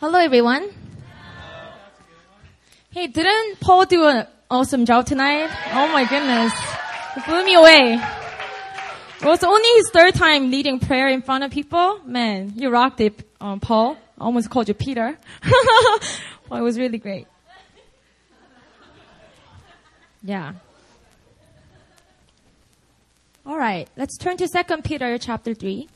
Hello, everyone. Hey, didn't Paul do an awesome job tonight? Oh my goodness. It blew me away. It was only his third time leading prayer in front of people. Man, you rocked it, um, Paul. I almost called you Peter. well, it was really great. Yeah. All right, let's turn to 2 Peter chapter 3.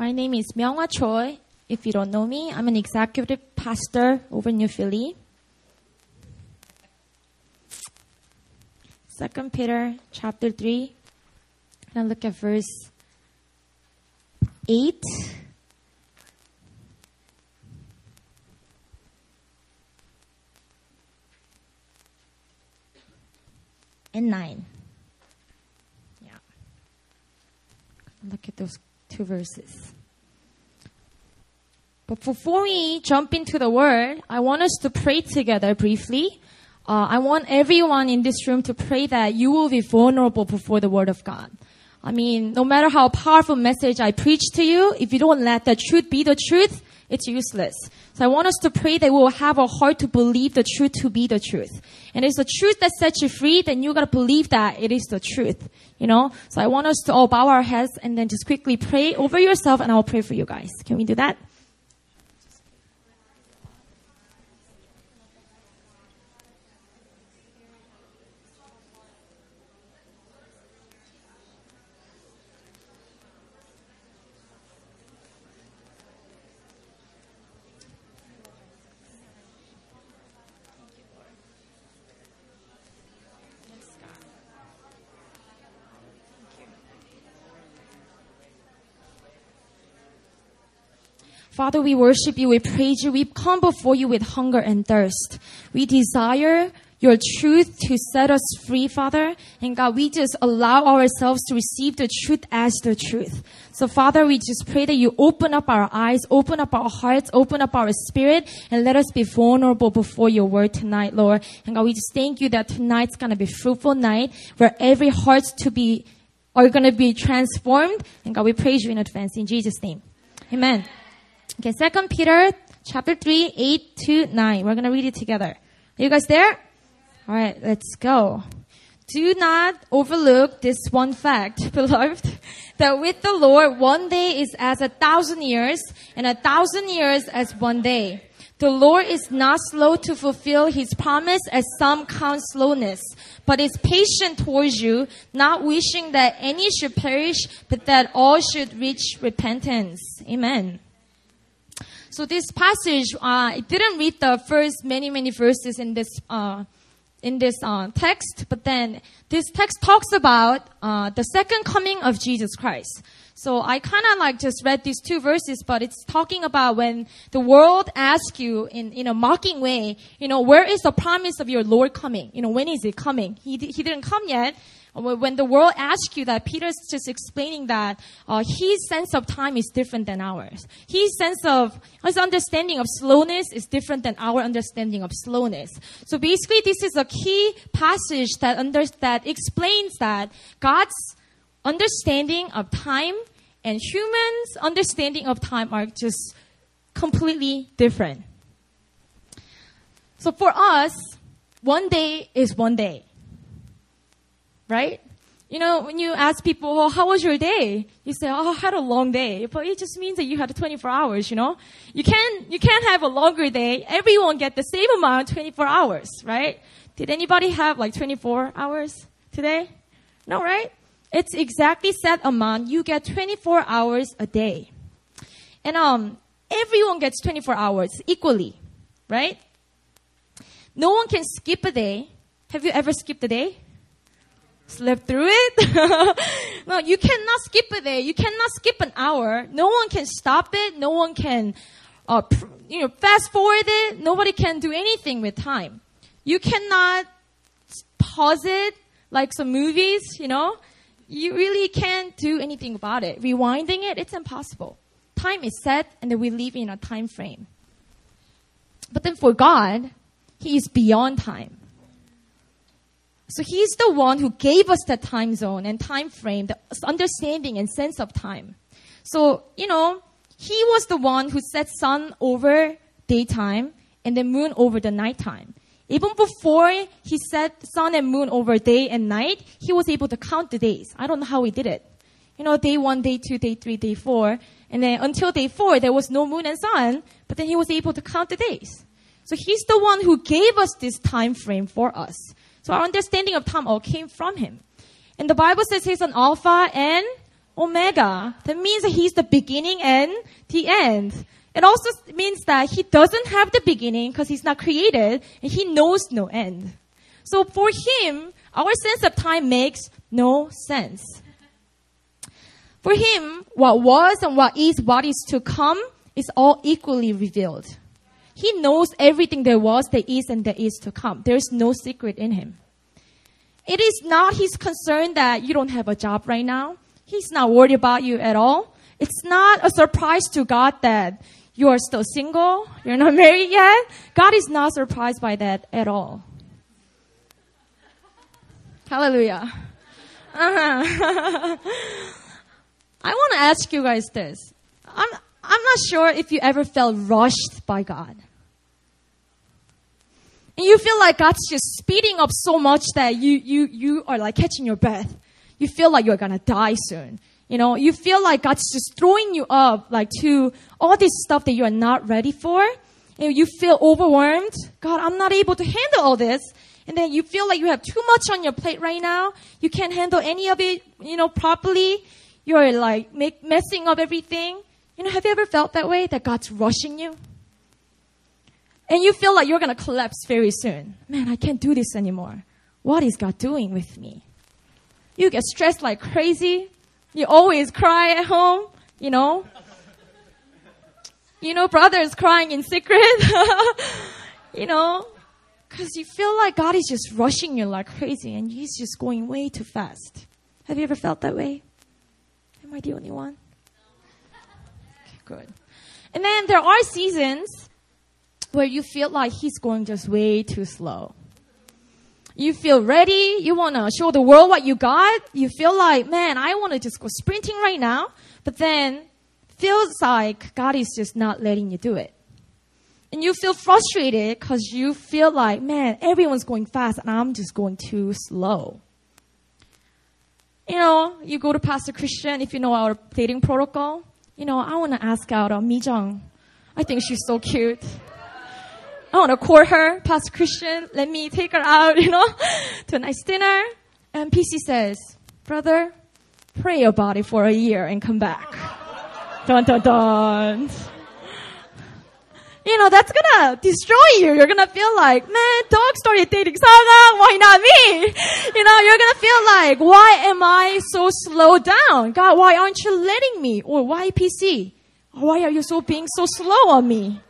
My name is Myunghwa Choi. If you don't know me, I'm an executive pastor over New Philly. Second Peter chapter 3. And look at verse 8. And 9. Yeah. Look at those two verses. But before we jump into the word, I want us to pray together briefly. Uh, I want everyone in this room to pray that you will be vulnerable before the word of God. I mean, no matter how powerful message I preach to you, if you don't let the truth be the truth, it's useless. So I want us to pray that we will have a heart to believe the truth to be the truth. And it's the truth that sets you free, then you gotta believe that it is the truth. You know? So I want us to all bow our heads and then just quickly pray over yourself and I'll pray for you guys. Can we do that? Father, we worship you, we praise you, we come before you with hunger and thirst. We desire your truth to set us free, Father. And God, we just allow ourselves to receive the truth as the truth. So Father, we just pray that you open up our eyes, open up our hearts, open up our spirit, and let us be vulnerable before your word tonight, Lord. And God, we just thank you that tonight's gonna be a fruitful night where every heart to be, are gonna be transformed. And God, we praise you in advance in Jesus' name. Amen. Okay, Second Peter chapter 3, 8 to 9. We're gonna read it together. Are you guys there? Alright, let's go. Do not overlook this one fact, beloved, that with the Lord one day is as a thousand years, and a thousand years as one day. The Lord is not slow to fulfill his promise as some count slowness, but is patient towards you, not wishing that any should perish, but that all should reach repentance. Amen. So this passage, uh, I didn't read the first many, many verses in this, uh, in this uh, text, but then this text talks about uh, the second coming of Jesus Christ. So I kind of like just read these two verses, but it's talking about when the world asks you in, in a mocking way, you know, where is the promise of your Lord coming? You know, when is it coming? He, he didn't come yet. When the world asks you that, Peter's just explaining that uh, his sense of time is different than ours. His sense of, his understanding of slowness is different than our understanding of slowness. So basically, this is a key passage that under, that explains that God's understanding of time and humans' understanding of time are just completely different. So for us, one day is one day right? You know, when you ask people, oh, how was your day? You say, oh, I had a long day. But it just means that you had 24 hours, you know? You can't, you can't have a longer day. Everyone get the same amount, 24 hours, right? Did anybody have like 24 hours today? No, right? It's exactly set amount. You get 24 hours a day. And, um, everyone gets 24 hours equally, right? No one can skip a day. Have you ever skipped a day? Slept through it. no, you cannot skip a day. You cannot skip an hour. No one can stop it. No one can, uh, pr- you know, fast forward it. Nobody can do anything with time. You cannot pause it like some movies, you know. You really can't do anything about it. Rewinding it, it's impossible. Time is set and then we live in a time frame. But then for God, He is beyond time. So he's the one who gave us the time zone and time frame, the understanding and sense of time. So, you know, he was the one who set sun over daytime and the moon over the nighttime. Even before he set sun and moon over day and night, he was able to count the days. I don't know how he did it. You know, day one, day two, day three, day four. And then until day four, there was no moon and sun, but then he was able to count the days. So he's the one who gave us this time frame for us. So our understanding of time all came from him. And the Bible says he's an alpha and omega. That means that he's the beginning and the end. It also means that he doesn't have the beginning because he's not created and he knows no end. So for him, our sense of time makes no sense. For him, what was and what is, what is to come is all equally revealed. He knows everything there was, there is, and there is to come. There's no secret in him. It is not his concern that you don't have a job right now. He's not worried about you at all. It's not a surprise to God that you are still single, you're not married yet. God is not surprised by that at all. Hallelujah. Uh-huh. I want to ask you guys this. I'm, I'm not sure if you ever felt rushed by God. And you feel like God's just speeding up so much that you, you, you are like catching your breath. You feel like you're gonna die soon. You know, you feel like God's just throwing you up like to all this stuff that you are not ready for. And you feel overwhelmed. God, I'm not able to handle all this. And then you feel like you have too much on your plate right now. You can't handle any of it, you know, properly. You're like make, messing up everything. You know, have you ever felt that way? That God's rushing you? And you feel like you're going to collapse very soon. Man, I can't do this anymore. What is God doing with me? You get stressed like crazy. You always cry at home, you know. You know, brothers crying in secret, you know, because you feel like God is just rushing you like crazy and He's just going way too fast. Have you ever felt that way? Am I the only one? Okay, good. And then there are seasons where you feel like he's going just way too slow. You feel ready. You want to show the world what you got. You feel like, man, I want to just go sprinting right now. But then feels like God is just not letting you do it. And you feel frustrated because you feel like, man, everyone's going fast and I'm just going too slow. You know, you go to Pastor Christian, if you know our dating protocol. You know, I want to ask out Mi Jung. I think she's so cute. I want to court her, Pastor Christian. Let me take her out, you know, to a nice dinner. And PC says, brother, pray about it for a year and come back. dun dun dun. You know, that's gonna destroy you. You're gonna feel like, man, dog started dating Saga, why not me? You know, you're gonna feel like, why am I so slow down? God, why aren't you letting me? Or why PC? Why are you so being so slow on me?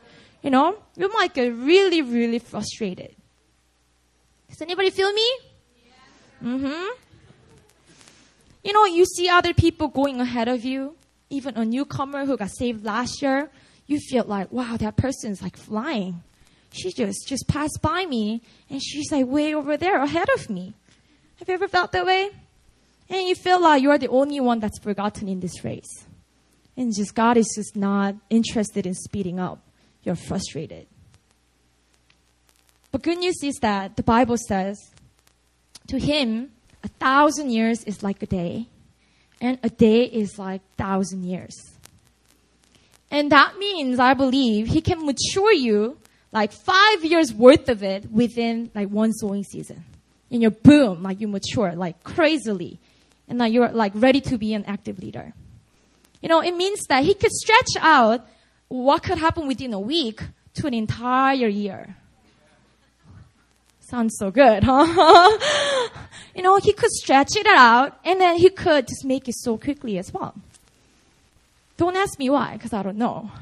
You know, you might get really, really frustrated. Does anybody feel me? Mm-hmm. You know, you see other people going ahead of you, even a newcomer who got saved last year, you feel like, wow, that person's like flying. She just, just passed by me and she's like way over there ahead of me. Have you ever felt that way? And you feel like you're the only one that's forgotten in this race. And just God is just not interested in speeding up you're frustrated. But good news is that the Bible says, to him, a thousand years is like a day, and a day is like thousand years. And that means, I believe, he can mature you like five years worth of it within like one sowing season. And you're boom, like you mature like crazily. And now you're like ready to be an active leader. You know, it means that he could stretch out what could happen within a week to an entire year. Sounds so good, huh? you know, he could stretch it out and then he could just make it so quickly as well. Don't ask me why, because I don't know.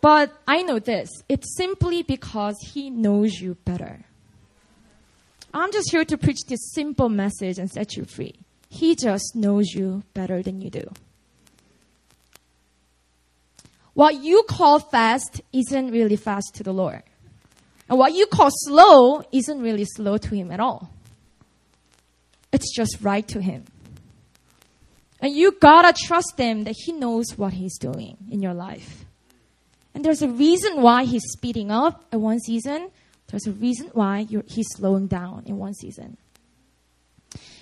But I know this. It's simply because he knows you better. I'm just here to preach this simple message and set you free. He just knows you better than you do. What you call fast isn't really fast to the Lord. And what you call slow isn't really slow to Him at all. It's just right to him. And you gotta trust him that he knows what he's doing in your life. And there's a reason why he's speeding up in one season. There's a reason why he's slowing down in one season.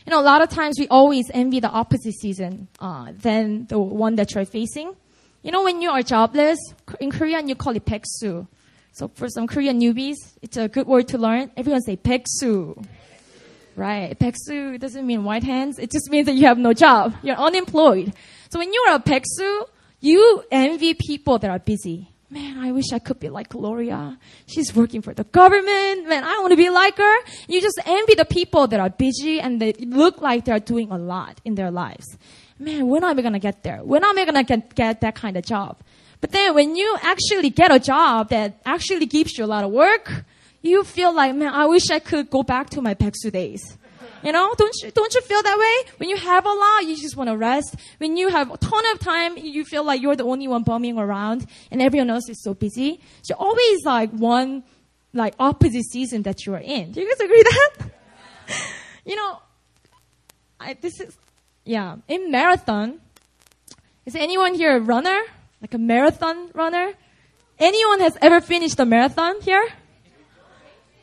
You know, a lot of times we always envy the opposite season uh, than the one that you're facing. You know, when you are jobless, in Korean you call it peksu. So for some Korean newbies, it's a good word to learn. Everyone say peksu. Right. Peksu doesn't mean white hands. It just means that you have no job. You're unemployed. So when you are a peksu, you envy people that are busy. Man, I wish I could be like Gloria. She's working for the government. Man, I want to be like her. You just envy the people that are busy and they look like they're doing a lot in their lives. Man, when am I going to get there? When am I going to get, get that kind of job? But then when you actually get a job that actually gives you a lot of work, you feel like, man, I wish I could go back to my Baeksu days. You know, don't you, don't you feel that way? When you have a lot, you just want to rest. When you have a ton of time, you feel like you're the only one bumming around and everyone else is so busy. So always like one, like opposite season that you are in. Do you guys agree that? you know, I, this is, yeah, in marathon, is anyone here a runner? Like a marathon runner? Anyone has ever finished a marathon here?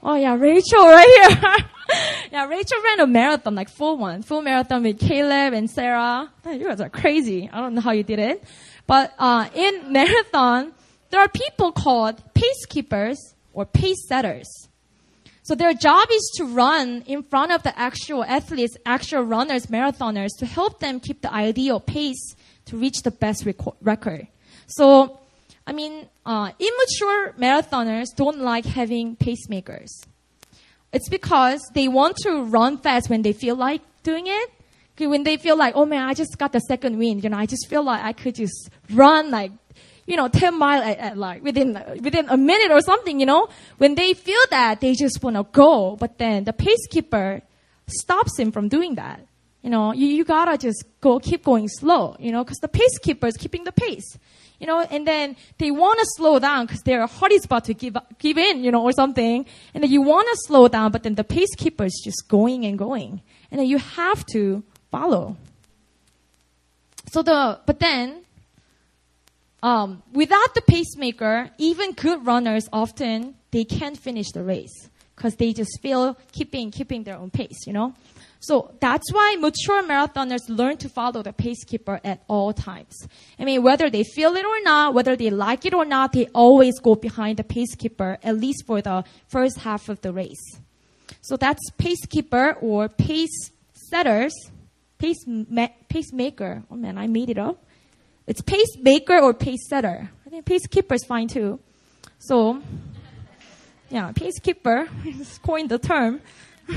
Oh yeah, Rachel right here. yeah, Rachel ran a marathon, like full one, full marathon with Caleb and Sarah. You guys are crazy. I don't know how you did it. But, uh, in marathon, there are people called pace keepers or pace setters. So their job is to run in front of the actual athletes, actual runners, marathoners to help them keep the ideal pace to reach the best record. So, I mean, uh, immature marathoners don't like having pacemakers. It's because they want to run fast when they feel like doing it. When they feel like, oh man, I just got the second win, you know, I just feel like I could just run like, you know, 10 mile at, at like within, within a minute or something, you know. When they feel that, they just want to go, but then the pacekeeper stops him from doing that. You know, you, you gotta just go, keep going slow, you know, because the pacekeeper is keeping the pace you know, and then they want to slow down because their heart is about to give give in, you know, or something. And then you want to slow down, but then the pacekeeper is just going and going, and then you have to follow. So the but then, um, without the pacemaker, even good runners often they can't finish the race because they just feel keeping keeping their own pace, you know. So that's why mature marathoners learn to follow the pacekeeper at all times. I mean, whether they feel it or not, whether they like it or not, they always go behind the pacekeeper, at least for the first half of the race. So that's pacekeeper or pace setters, pace ma- pacemaker. Oh man, I made it up. It's pacemaker or pace setter. I think pace keeper is fine too. So, yeah, pacekeeper is coined the term.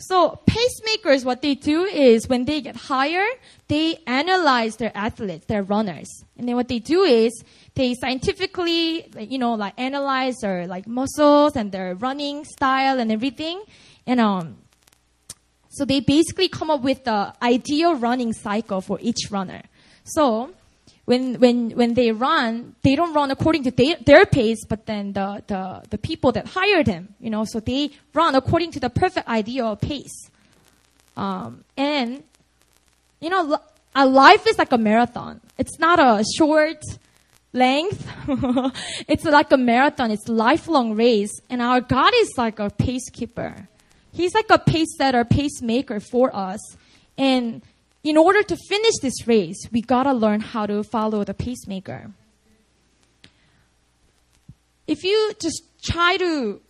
so pacemakers, what they do is when they get hired, they analyze their athletes, their runners. And then what they do is they scientifically, you know, like analyze their like muscles and their running style and everything. And, um, so they basically come up with the ideal running cycle for each runner. So when when when they run, they don't run according to their, their pace, but then the, the the people that hired them, you know, so they run according to the perfect ideal pace. Um, and you know, a life is like a marathon. It's not a short length. it's like a marathon. It's a lifelong race. And our God is like a pace keeper. He's like a pace setter, pacemaker for us. And in order to finish this race, we gotta learn how to follow the pacemaker. If you just try to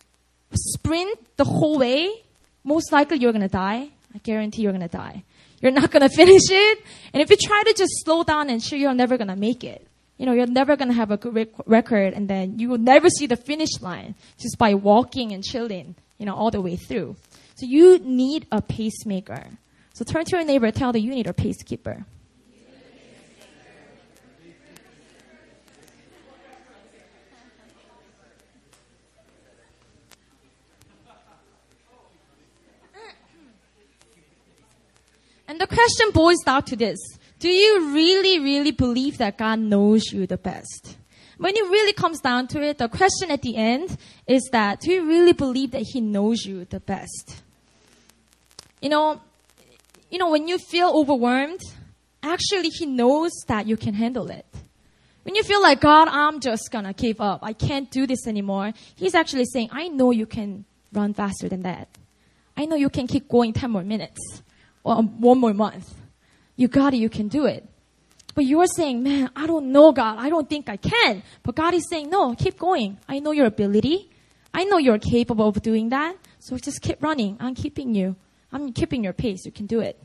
sprint the whole way, most likely you're gonna die. I guarantee you're gonna die. You're not gonna finish it. And if you try to just slow down and sure you're never gonna make it. You know, you're never gonna have a good rec- record and then you will never see the finish line just by walking and chilling, you know, all the way through. So you need a pacemaker. So turn to your neighbor, tell the you need a pacekeeper. And the question boils down to this. Do you really, really believe that God knows you the best? When it really comes down to it, the question at the end is that do you really believe that He knows you the best? You know, you know, when you feel overwhelmed, actually He knows that you can handle it. When you feel like, God, I'm just gonna give up. I can't do this anymore. He's actually saying, I know you can run faster than that. I know you can keep going 10 more minutes or one more month. You got it. You can do it. But you're saying, man, I don't know, God. I don't think I can. But God is saying, no, keep going. I know your ability. I know you're capable of doing that. So just keep running. I'm keeping you. I'm keeping your pace. You can do it.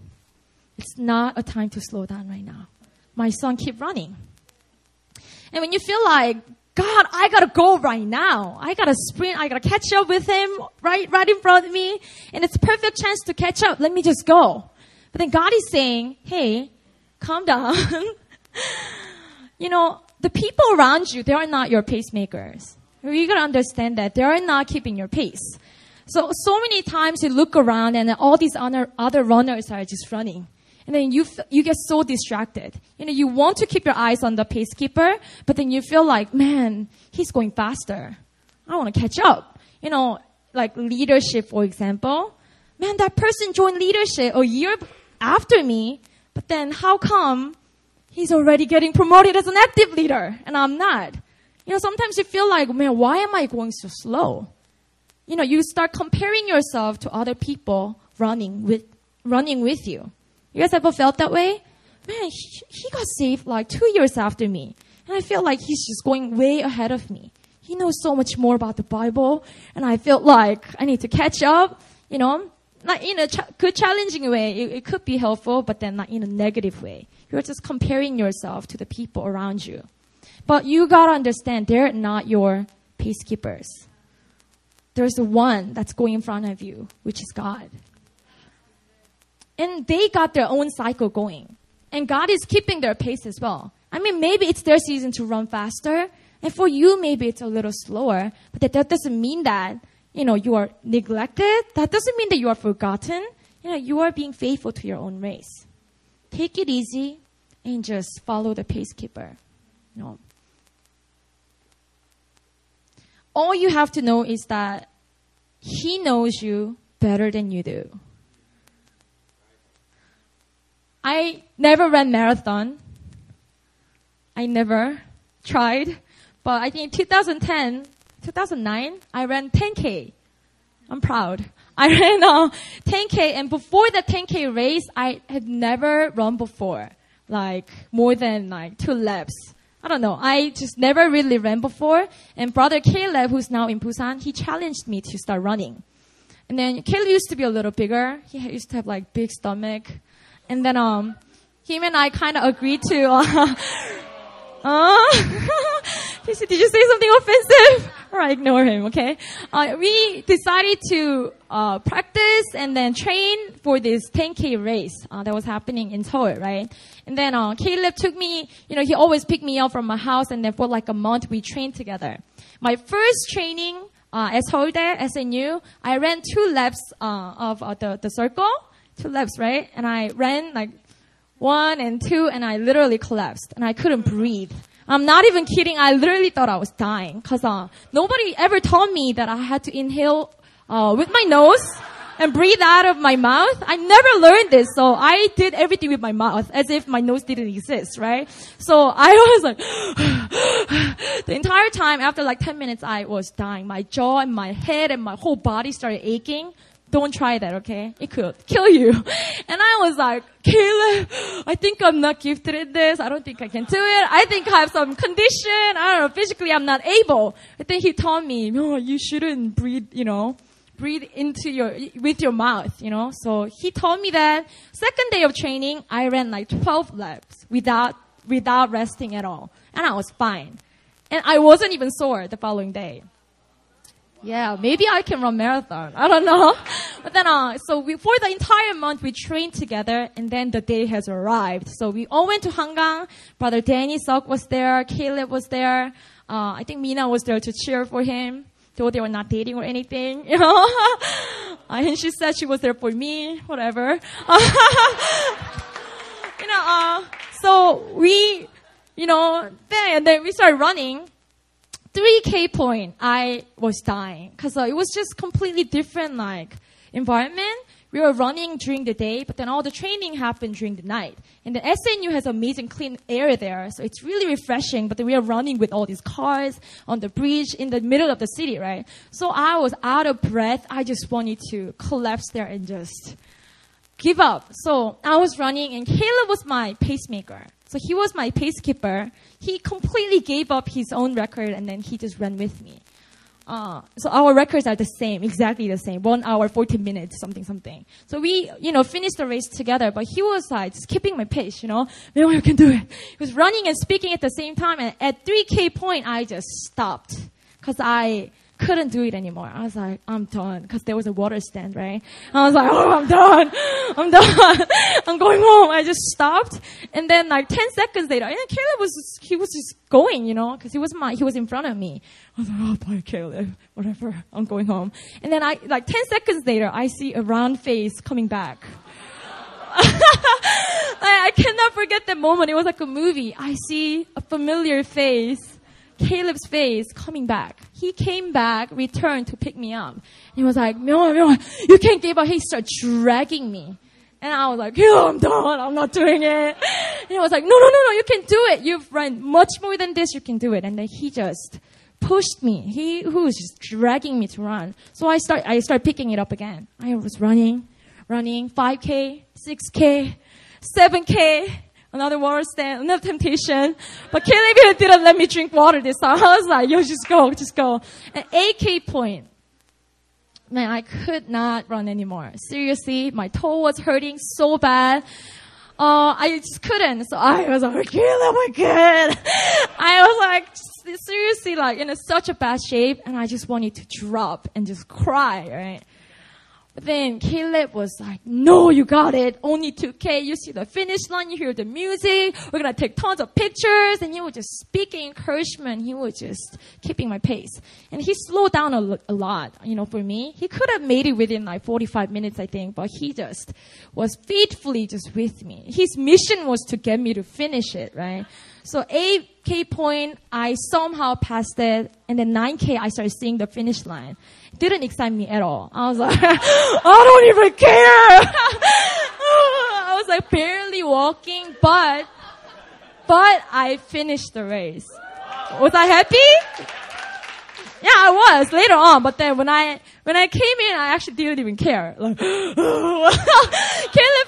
It's not a time to slow down right now. My son, keep running. And when you feel like, God, I gotta go right now. I gotta sprint. I gotta catch up with him right, right in front of me. And it's a perfect chance to catch up. Let me just go. But then God is saying, hey, calm down. you know, the people around you, they are not your pacemakers. You gotta understand that they are not keeping your pace. So, so many times you look around and all these other, other runners are just running. And then you, f- you get so distracted. You know, you want to keep your eyes on the pacekeeper, but then you feel like, man, he's going faster. I want to catch up. You know, like leadership, for example. Man, that person joined leadership a year after me, but then how come he's already getting promoted as an active leader and I'm not? You know, sometimes you feel like, man, why am I going so slow? You know, you start comparing yourself to other people running with, running with you. You guys ever felt that way? Man, he, he got saved like two years after me. And I feel like he's just going way ahead of me. He knows so much more about the Bible. And I felt like I need to catch up, you know, not in a ch- good challenging way. It, it could be helpful, but then not in a negative way. You're just comparing yourself to the people around you. But you gotta understand, they're not your peacekeepers. There's the one that's going in front of you, which is God. And they got their own cycle going. And God is keeping their pace as well. I mean, maybe it's their season to run faster. And for you, maybe it's a little slower. But that, that doesn't mean that, you know, you are neglected. That doesn't mean that you are forgotten. You know, you are being faithful to your own race. Take it easy and just follow the pacekeeper. You know. All you have to know is that he knows you better than you do. I never ran marathon. I never tried. But I think 2010, 2009, I ran 10K. I'm proud. I ran uh, a 10K and before the 10K race, I had never run before. Like more than like two laps. I don't know. I just never really ran before. And brother Caleb, who's now in Busan, he challenged me to start running. And then Caleb used to be a little bigger. He used to have like big stomach. And then, um, him and I kind of agreed to, uh, uh, did you say something offensive? All right, ignore him, okay? Uh, we decided to uh, practice and then train for this 10K race uh, that was happening in Seoul, right? And then uh, Caleb took me, you know, he always picked me up from my house and then for like a month we trained together. My first training uh, as Seoul Dae, SNU, I ran two laps uh, of uh, the, the circle, two laps, right? And I ran like one and two and I literally collapsed and I couldn't breathe. I'm not even kidding. I literally thought I was dying because uh, nobody ever told me that I had to inhale uh, with my nose and breathe out of my mouth. I never learned this, so I did everything with my mouth as if my nose didn't exist, right? So I was like, the entire time after like 10 minutes, I was dying. My jaw and my head and my whole body started aching. Don't try that, okay? It could kill you. And I was like, Caleb, I think I'm not gifted at this. I don't think I can do it. I think I have some condition. I don't know. Physically, I'm not able. I think he told me, no, you shouldn't breathe, you know, breathe into your, with your mouth, you know. So he told me that second day of training, I ran like 12 laps without, without resting at all. And I was fine. And I wasn't even sore the following day. Yeah, maybe I can run marathon. I don't know. But then, uh, so we, for the entire month, we trained together, and then the day has arrived. So we all went to Hangang. Brother Danny Sok was there. Caleb was there. Uh, I think Mina was there to cheer for him, though they were not dating or anything, you know. and she said she was there for me, whatever. you know, uh, so we, you know, then, and then we started running. 3K point, I was dying because uh, it was just completely different like environment. We were running during the day, but then all the training happened during the night. And the SNU has amazing clean air there, so it's really refreshing. But then we are running with all these cars on the bridge in the middle of the city, right? So I was out of breath. I just wanted to collapse there and just give up. So I was running, and Caleb was my pacemaker. So he was my pacekeeper. He completely gave up his own record, and then he just ran with me. Uh, so our records are the same, exactly the same. One hour, 14 minutes, something, something. So we, you know, finished the race together, but he was like just keeping my pace, you know. No, you can do it. He was running and speaking at the same time, and at 3K point, I just stopped. Cause I, couldn't do it anymore. I was like, I'm done. Cause there was a water stand, right? I was like, oh, I'm done. I'm done. I'm going home. I just stopped. And then like 10 seconds later, and Caleb was, he was just going, you know, cause he was my, he was in front of me. I was like, oh, bye, Caleb. Whatever. I'm going home. And then I, like 10 seconds later, I see a round face coming back. I, I cannot forget that moment. It was like a movie. I see a familiar face Caleb's face coming back. He came back, returned to pick me up. He was like, Myunghwa, Myunghwa, you can't give up. He started dragging me. And I was like, yeah, I'm done. I'm not doing it. And he was like, no, no, no, no, you can do it. You've run much more than this. You can do it. And then he just pushed me. He who was just dragging me to run. So I start, I start picking it up again. I was running, running 5K, 6K, 7K, another water stand, another temptation. But Caleb didn't let me drink water this time. I was like, yo, just go, just go. An 8K point. Man, I could not run anymore. Seriously, my toe was hurting so bad. Uh, I just couldn't. So I was like, Caleb, my God. I was like, seriously, like in a, such a bad shape, and I just wanted to drop and just cry, right? But then Caleb was like, no, you got it. Only 2K. You see the finish line. You hear the music. We're going to take tons of pictures. And he was just speaking encouragement. He was just keeping my pace. And he slowed down a, a lot, you know, for me. He could have made it within like 45 minutes, I think, but he just was faithfully just with me. His mission was to get me to finish it, right? So 8K point, I somehow passed it. And then 9K, I started seeing the finish line didn't excite me at all. I was like, I don't even care. I was like barely walking, but, but I finished the race. Was I happy? Yeah, I was later on, but then when I when I came in, I actually didn't even care. Like, Caleb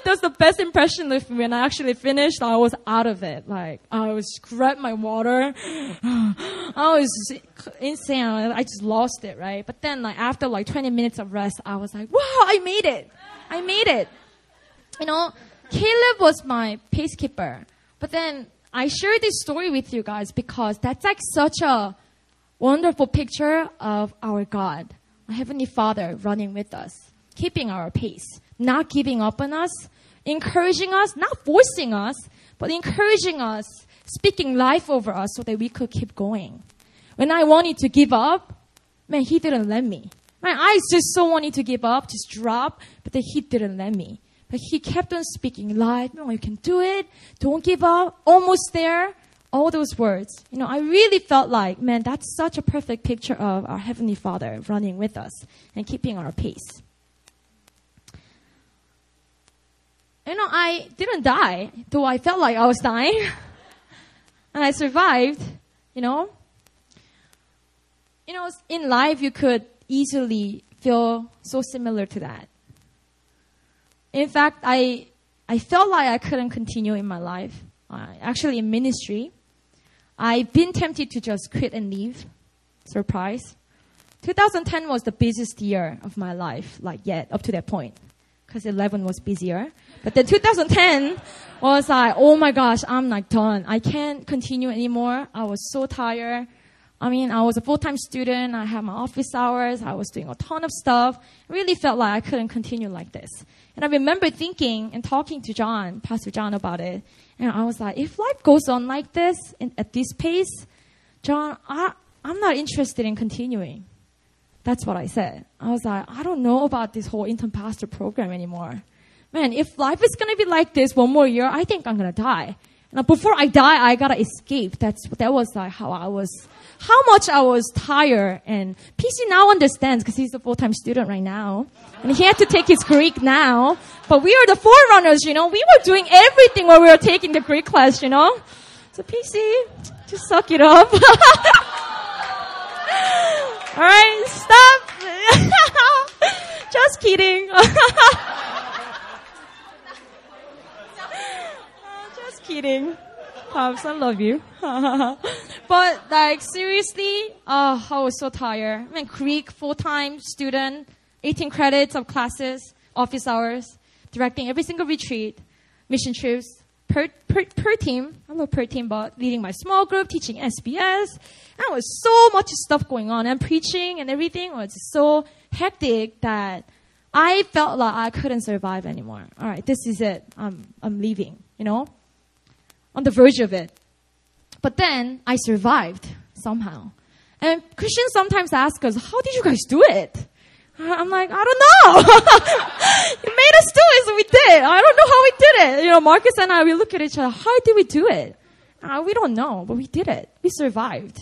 does the best impression of me when I actually finished. I was out of it. Like I was grabbed my water. I was insane. I just lost it, right? But then, like after like 20 minutes of rest, I was like, wow, I made it. I made it. You know, Caleb was my pacekeeper. But then I share this story with you guys because that's like such a wonderful picture of our God, our Heavenly Father running with us, keeping our pace, not giving up on us, encouraging us, not forcing us, but encouraging us, speaking life over us so that we could keep going. When I wanted to give up, man, He didn't let me. My eyes just so wanted to give up, just drop, but then He didn't let me. But He kept on speaking life. No, you can do it. Don't give up. Almost there all those words, you know, I really felt like, man, that's such a perfect picture of our Heavenly Father running with us and keeping our pace. You know, I didn't die, though I felt like I was dying. and I survived, you know. You know, in life, you could easily feel so similar to that. In fact, I, I felt like I couldn't continue in my life, uh, actually in ministry. I've been tempted to just quit and leave. Surprise. 2010 was the busiest year of my life, like yet, up to that point. Cause 11 was busier. But then 2010 was like, oh my gosh, I'm like done. I can't continue anymore. I was so tired. I mean, I was a full-time student. I had my office hours. I was doing a ton of stuff. I really felt like I couldn't continue like this. And I remember thinking and talking to John, Pastor John about it. And I was like, if life goes on like this, in, at this pace, John, I, I'm not interested in continuing. That's what I said. I was like, I don't know about this whole intern pastor program anymore. Man, if life is gonna be like this one more year, I think I'm gonna die. Now, before I die, I gotta escape. That's that was like how I was, how much I was tired. And PC now understands because he's a full time student right now, and he had to take his Greek now. But we are the forerunners, you know. We were doing everything while we were taking the Greek class, you know. So PC, just suck it up. All right, stop. just kidding. just kidding. Pops, I love you. But like seriously, oh, I was so tired. I'm mean, Greek full-time student, 18 credits of classes, office hours, directing every single retreat, mission trips, per, per, per team. I'm love per team, but leading my small group, teaching SBS. And was so much stuff going on and preaching and everything was so hectic that I felt like I couldn't survive anymore. All right, this is it. I'm, I'm leaving, you know? on the verge of it. But then I survived somehow. And Christians sometimes ask us, how did you guys do it? I'm like, I don't know. you made us do it, so we did. I don't know how we did it. You know, Marcus and I, we look at each other, how did we do it? Uh, we don't know, but we did it. We survived.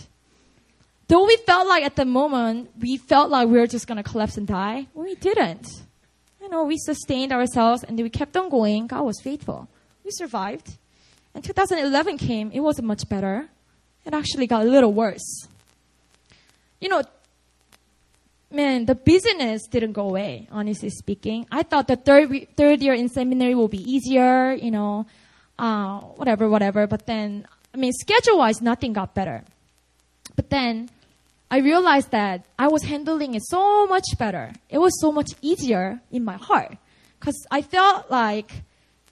Though we felt like at the moment, we felt like we were just gonna collapse and die, we didn't. You know, we sustained ourselves and we kept on going. God was faithful. We survived. And 2011 came, it wasn't much better. It actually got a little worse. You know, man, the business didn't go away, honestly speaking. I thought the third, third year in seminary will be easier, you know, uh, whatever, whatever. But then, I mean, schedule wise, nothing got better. But then, I realized that I was handling it so much better. It was so much easier in my heart. Cause I felt like,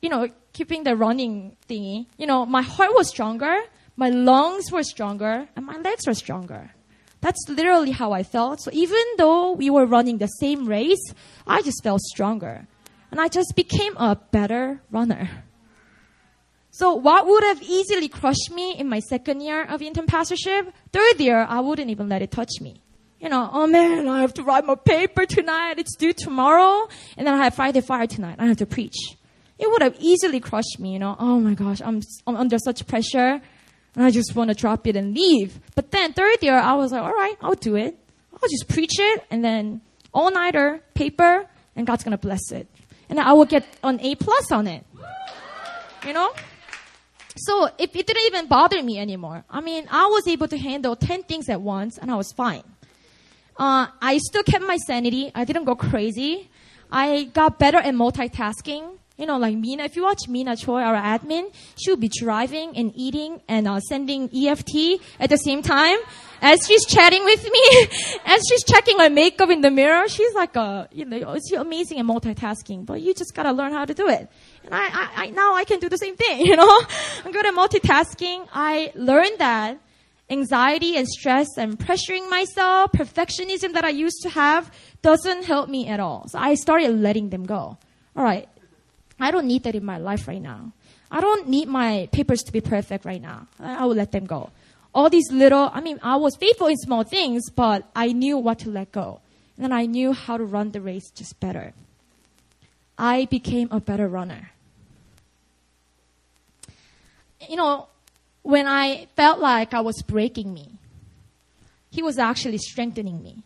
you know, keeping the running thingy, you know, my heart was stronger, my lungs were stronger, and my legs were stronger. That's literally how I felt. So even though we were running the same race, I just felt stronger. And I just became a better runner. So what would have easily crushed me in my second year of intern pastorship, third year, I wouldn't even let it touch me. You know, oh man, I have to write my paper tonight. It's due tomorrow. And then I have Friday fire tonight. I have to preach it would have easily crushed me, you know. Oh my gosh, I'm, I'm under such pressure. And I just want to drop it and leave. But then third year, I was like, all right, I'll do it. I'll just preach it and then all nighter, paper, and God's going to bless it. And I will get an A plus on it. You know? So it, it didn't even bother me anymore. I mean, I was able to handle 10 things at once and I was fine. Uh, I still kept my sanity. I didn't go crazy. I got better at multitasking. You know, like Mina, if you watch Mina Choi, our admin, she'll be driving and eating and uh, sending EFT at the same time. As she's chatting with me, as she's checking my makeup in the mirror, she's like, uh, you know, she's amazing at multitasking, but you just gotta learn how to do it. And I, I, I, now I can do the same thing, you know? I'm good at multitasking. I learned that anxiety and stress and pressuring myself, perfectionism that I used to have doesn't help me at all. So I started letting them go. Alright, I don't need that in my life right now. I don't need my papers to be perfect right now. I, will let them go. All these little, I mean, I was faithful in small things, but I knew what to let go. And I knew how to run the race just better. I became a better runner. You know, when I felt like I was breaking me, he was actually strengthening me.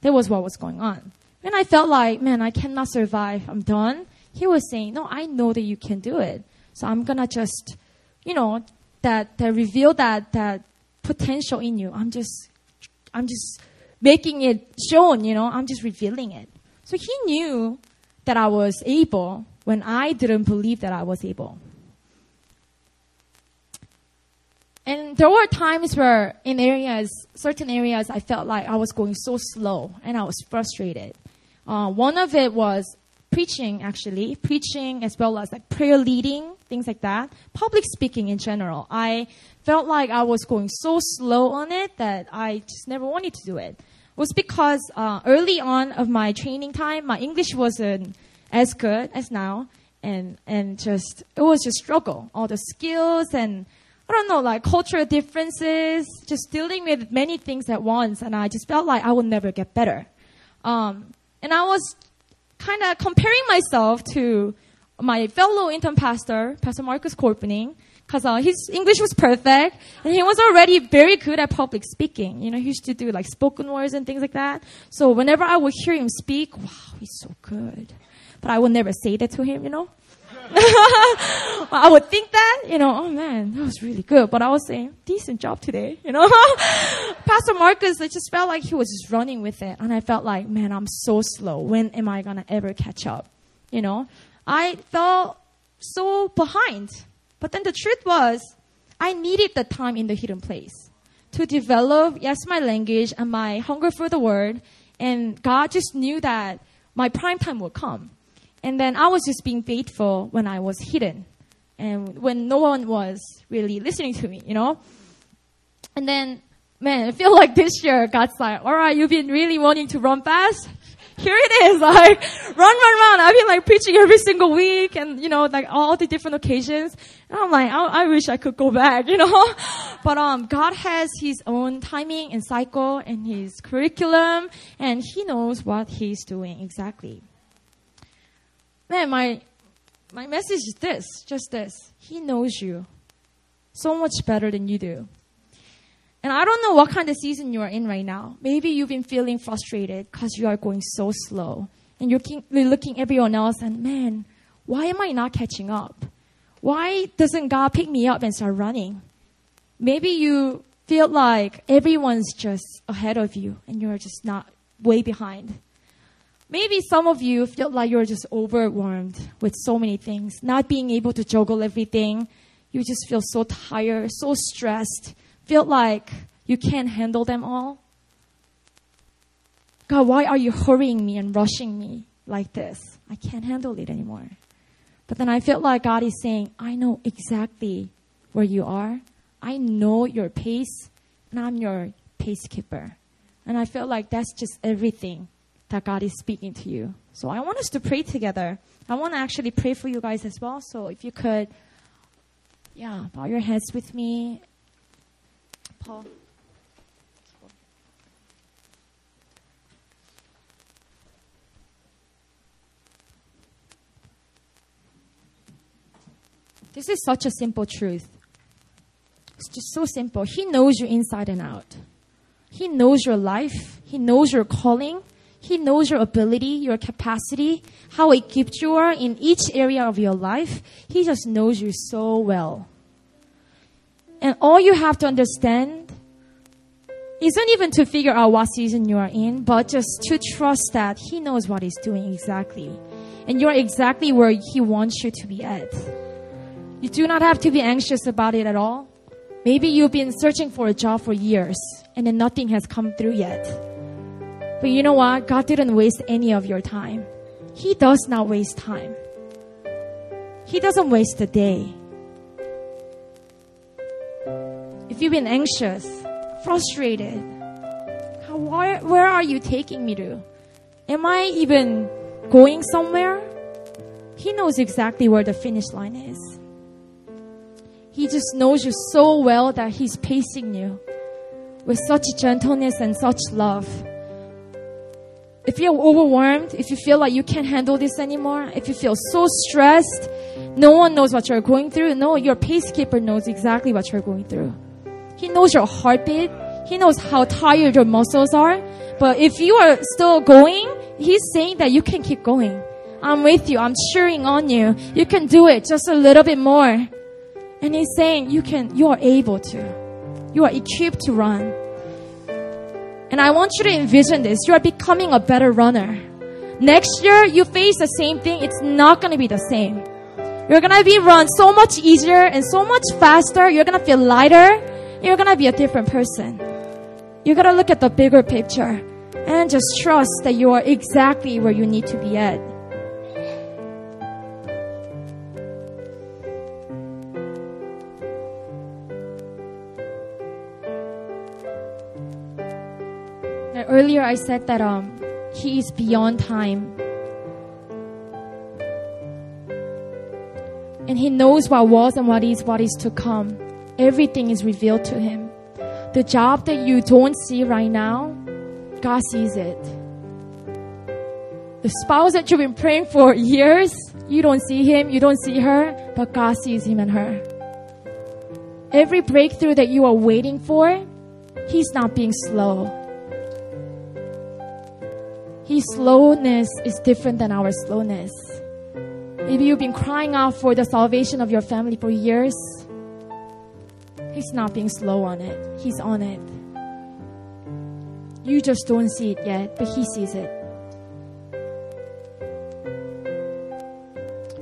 That was what was going on. When I felt like, man, I cannot survive, I'm done, he was saying, no, I know that you can do it. So I'm gonna just, you know, that, that reveal that, that potential in you. I'm just, I'm just making it shown, you know, I'm just revealing it. So he knew that I was able when I didn't believe that I was able. And there were times where in areas, certain areas, I felt like I was going so slow and I was frustrated. Uh, one of it was preaching actually, preaching as well as like prayer leading, things like that. Public speaking in general. I felt like I was going so slow on it that I just never wanted to do it. It was because uh, early on of my training time, my English wasn't as good as now, and and just it was just struggle. All the skills and I don't know, like cultural differences, just dealing with many things at once, and I just felt like I would never get better. Um, and I was kind of comparing myself to my fellow intern pastor, Pastor Marcus Corpening, Cause uh, his English was perfect, and he was already very good at public speaking. You know, he used to do like spoken words and things like that. So whenever I would hear him speak, wow, he's so good. But I would never say that to him, you know. I would think that, you know, oh man, that was really good. But I was saying, decent job today, you know. Pastor Marcus, I just felt like he was just running with it. And I felt like, man, I'm so slow. When am I going to ever catch up? You know, I felt so behind. But then the truth was, I needed the time in the hidden place to develop, yes, my language and my hunger for the word. And God just knew that my prime time would come. And then I was just being faithful when I was hidden and when no one was really listening to me, you know? And then, man, I feel like this year God's like, all right, you've been really wanting to run fast here it is, like, run, run, run. I've been like preaching every single week and, you know, like all the different occasions. And I'm like, I, I wish I could go back, you know? But, um, God has His own timing and cycle and His curriculum and He knows what He's doing exactly. Man, my, my message is this, just this. He knows you so much better than you do. And I don't know what kind of season you are in right now. Maybe you've been feeling frustrated because you are going so slow. And you're looking everyone else and, man, why am I not catching up? Why doesn't God pick me up and start running? Maybe you feel like everyone's just ahead of you and you're just not way behind. Maybe some of you feel like you're just overwhelmed with so many things, not being able to juggle everything. You just feel so tired, so stressed feel like you can't handle them all? God, why are you hurrying me and rushing me like this? I can't handle it anymore. But then I felt like God is saying, I know exactly where you are. I know your pace, and I'm your pace keeper. And I feel like that's just everything that God is speaking to you. So I want us to pray together. I want to actually pray for you guys as well. So if you could, yeah, bow your heads with me Paul. This is such a simple truth. It's just so simple. He knows you inside and out. He knows your life. He knows your calling. He knows your ability, your capacity, how equipped you are in each area of your life. He just knows you so well. And all you have to understand isn't even to figure out what season you are in, but just to trust that He knows what He's doing exactly. And you're exactly where He wants you to be at. You do not have to be anxious about it at all. Maybe you've been searching for a job for years and then nothing has come through yet. But you know what? God didn't waste any of your time. He does not waste time. He doesn't waste a day. If you've been anxious, frustrated, where, where are you taking me to? Am I even going somewhere? He knows exactly where the finish line is. He just knows you so well that He's pacing you with such gentleness and such love. If you're overwhelmed, if you feel like you can't handle this anymore, if you feel so stressed, no one knows what you're going through. No, your pace keeper knows exactly what you're going through. He knows your heartbeat. He knows how tired your muscles are. But if you are still going, He's saying that you can keep going. I'm with you. I'm cheering on you. You can do it just a little bit more. And He's saying you can, you are able to. You are equipped to run. And I want you to envision this. You are becoming a better runner. Next year, you face the same thing. It's not going to be the same. You're going to be run so much easier and so much faster. You're going to feel lighter you're gonna be a different person. You gotta look at the bigger picture and just trust that you are exactly where you need to be at. Earlier I said that um, he is beyond time. And he knows what was and what is what is to come everything is revealed to him. The job that you don't see right now, God sees it. The spouse that you've been praying for years, you don't see him, you don't see her, but God sees him and her. Every breakthrough that you are waiting for, He's not being slow. His slowness is different than our slowness. Maybe you've been crying out for the salvation of your family for years. He's not being slow on it. He's on it. You just don't see it yet, but He sees it.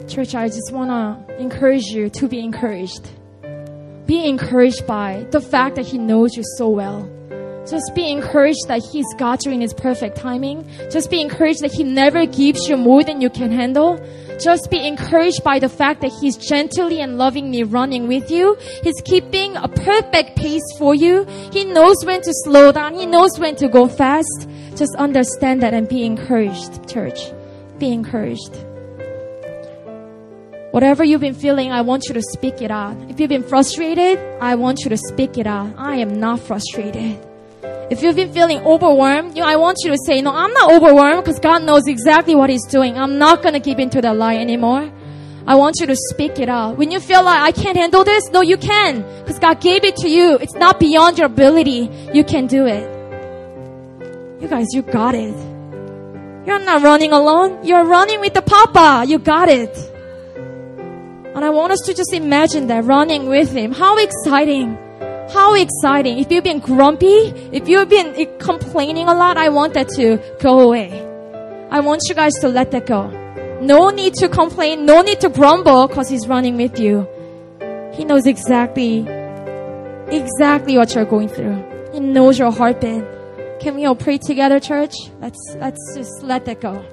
Church, I just want to encourage you to be encouraged. Be encouraged by the fact that He knows you so well. Just be encouraged that He's got you in His perfect timing. Just be encouraged that He never gives you more than you can handle. Just be encouraged by the fact that He's gently and lovingly running with you. He's keeping a perfect pace for you. He knows when to slow down. He knows when to go fast. Just understand that and be encouraged, church. Be encouraged. Whatever you've been feeling, I want you to speak it out. If you've been frustrated, I want you to speak it out. I am not frustrated. If you've been feeling overwhelmed, you know, I want you to say, no, I'm not overwhelmed because God knows exactly what He's doing. I'm not going to give in to that lie anymore. I want you to speak it out. When you feel like I can't handle this, no, you can because God gave it to you. It's not beyond your ability. You can do it. You guys, you got it. You're not running alone. You're running with the Papa. You got it. And I want us to just imagine that running with Him. How exciting! How exciting. If you've been grumpy, if you've been complaining a lot, I want that to go away. I want you guys to let that go. No need to complain, no need to grumble because He's running with you. He knows exactly, exactly what you're going through. He knows your heartbeat. Can we all pray together, church? Let's, let's just let that go.